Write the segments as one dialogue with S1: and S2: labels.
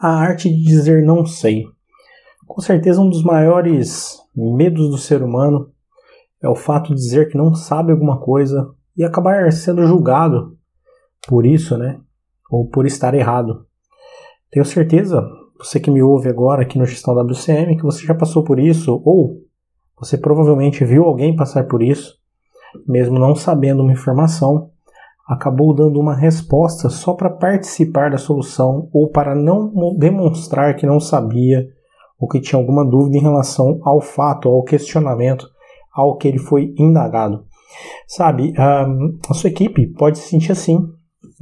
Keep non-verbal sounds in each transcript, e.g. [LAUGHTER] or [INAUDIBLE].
S1: A arte de dizer não sei. Com certeza, um dos maiores medos do ser humano é o fato de dizer que não sabe alguma coisa e acabar sendo julgado por isso, né? Ou por estar errado. Tenho certeza, você que me ouve agora aqui no Gestão WCM, que você já passou por isso, ou você provavelmente viu alguém passar por isso, mesmo não sabendo uma informação, acabou dando uma resposta só para participar da solução ou para não demonstrar que não sabia ou que tinha alguma dúvida em relação ao fato, ao questionamento, ao que ele foi indagado. Sabe, a sua equipe pode se sentir assim.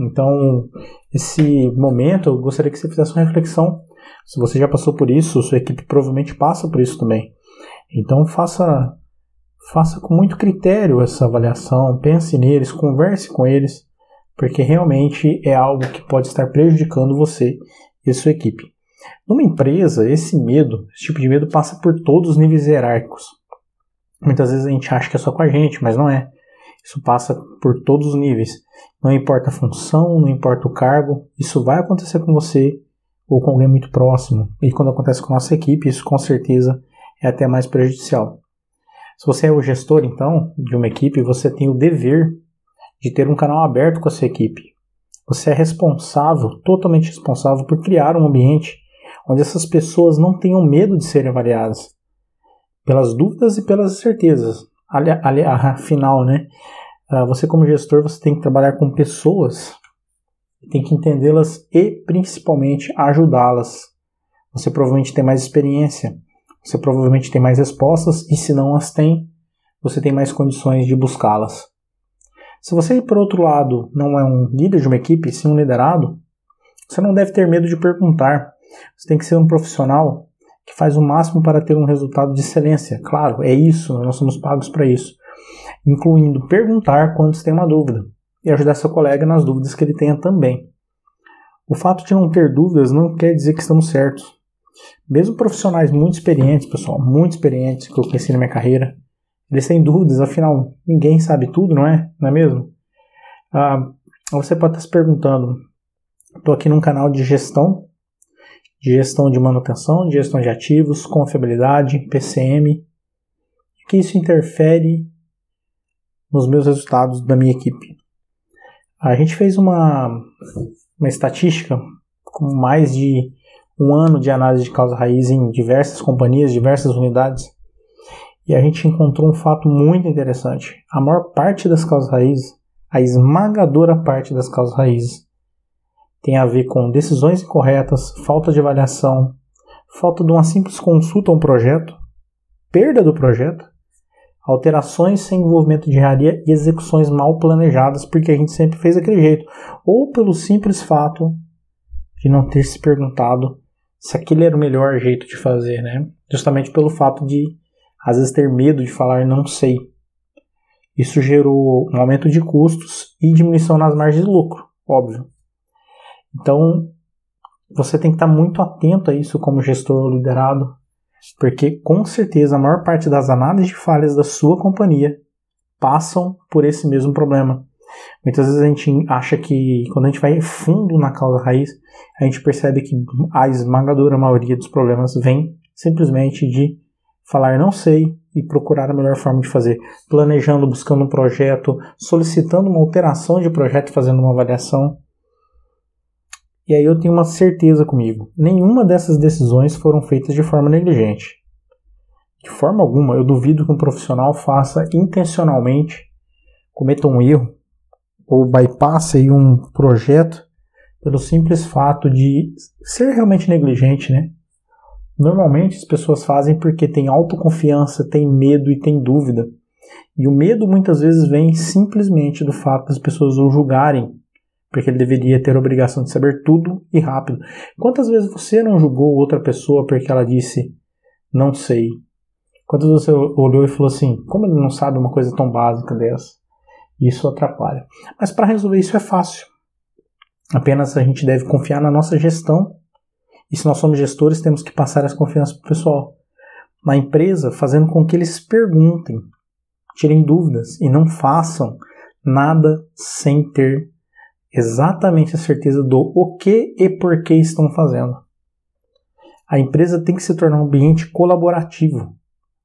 S1: Então, esse momento, eu gostaria que você fizesse uma reflexão. Se você já passou por isso, sua equipe provavelmente passa por isso também. Então, faça faça com muito critério essa avaliação, pense neles, converse com eles, porque realmente é algo que pode estar prejudicando você e sua equipe. Numa empresa, esse medo, esse tipo de medo passa por todos os níveis hierárquicos. Muitas vezes a gente acha que é só com a gente, mas não é. Isso passa por todos os níveis. Não importa a função, não importa o cargo, isso vai acontecer com você ou com alguém muito próximo. E quando acontece com a nossa equipe, isso com certeza é até mais prejudicial. Se você é o gestor, então, de uma equipe, você tem o dever de ter um canal aberto com a sua equipe. Você é responsável, totalmente responsável, por criar um ambiente onde essas pessoas não tenham medo de serem avaliadas pelas dúvidas e pelas certezas. [LAUGHS] Afinal, né? Ah, você como gestor, você tem que trabalhar com pessoas, tem que entendê-las e principalmente ajudá-las. Você provavelmente tem mais experiência, você provavelmente tem mais respostas e se não as tem, você tem mais condições de buscá-las. Se você, por outro lado, não é um líder de uma equipe, sim um liderado, você não deve ter medo de perguntar. Você tem que ser um profissional que faz o máximo para ter um resultado de excelência. Claro, é isso, nós somos pagos para isso. Incluindo perguntar quando você tem uma dúvida e ajudar seu colega nas dúvidas que ele tenha também. O fato de não ter dúvidas não quer dizer que estamos certos. Mesmo profissionais muito experientes, pessoal, muito experientes que eu conheci na minha carreira, eles têm dúvidas, afinal, ninguém sabe tudo, não é? Não é mesmo? Ah, você pode estar se perguntando, estou aqui num canal de gestão, de gestão de manutenção, de gestão de ativos, confiabilidade, PCM, que isso interfere nos meus resultados da minha equipe? A gente fez uma, uma estatística com mais de um ano de análise de causa raiz em diversas companhias, diversas unidades, e a gente encontrou um fato muito interessante. A maior parte das causas raízes, a esmagadora parte das causas raízes, tem a ver com decisões incorretas, falta de avaliação, falta de uma simples consulta a um projeto, perda do projeto, alterações sem envolvimento de engenharia e execuções mal planejadas, porque a gente sempre fez daquele jeito, ou pelo simples fato de não ter se perguntado se aquele era o melhor jeito de fazer, né? Justamente pelo fato de, às vezes, ter medo de falar não sei. Isso gerou um aumento de custos e diminuição nas margens de lucro, óbvio. Então, você tem que estar muito atento a isso como gestor liderado, porque com certeza a maior parte das análises de falhas da sua companhia passam por esse mesmo problema. Muitas vezes a gente acha que quando a gente vai fundo na causa raiz, a gente percebe que a esmagadora maioria dos problemas vem simplesmente de falar não sei e procurar a melhor forma de fazer, planejando, buscando um projeto, solicitando uma alteração de projeto, fazendo uma avaliação. E aí eu tenho uma certeza comigo, nenhuma dessas decisões foram feitas de forma negligente. De forma alguma, eu duvido que um profissional faça intencionalmente, cometa um erro ou bypasse um projeto pelo simples fato de ser realmente negligente, né? Normalmente as pessoas fazem porque têm autoconfiança, têm medo e têm dúvida. E o medo muitas vezes vem simplesmente do fato das pessoas o julgarem, porque ele deveria ter a obrigação de saber tudo e rápido. Quantas vezes você não julgou outra pessoa porque ela disse não sei? Quantas vezes você olhou e falou assim, como ele não sabe uma coisa tão básica dessa? Isso atrapalha. Mas para resolver isso é fácil. Apenas a gente deve confiar na nossa gestão. E se nós somos gestores, temos que passar essa confiança para o pessoal. na empresa, fazendo com que eles perguntem, tirem dúvidas e não façam nada sem ter exatamente a certeza do o que e por que estão fazendo. A empresa tem que se tornar um ambiente colaborativo,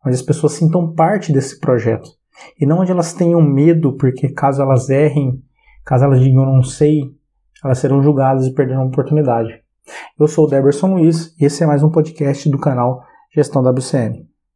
S1: onde as pessoas sintam parte desse projeto e não onde elas tenham medo porque caso elas errem, caso elas digam não sei, elas serão julgadas e perderão a oportunidade. Eu sou o Deberson Luiz e esse é mais um podcast do canal Gestão WCM.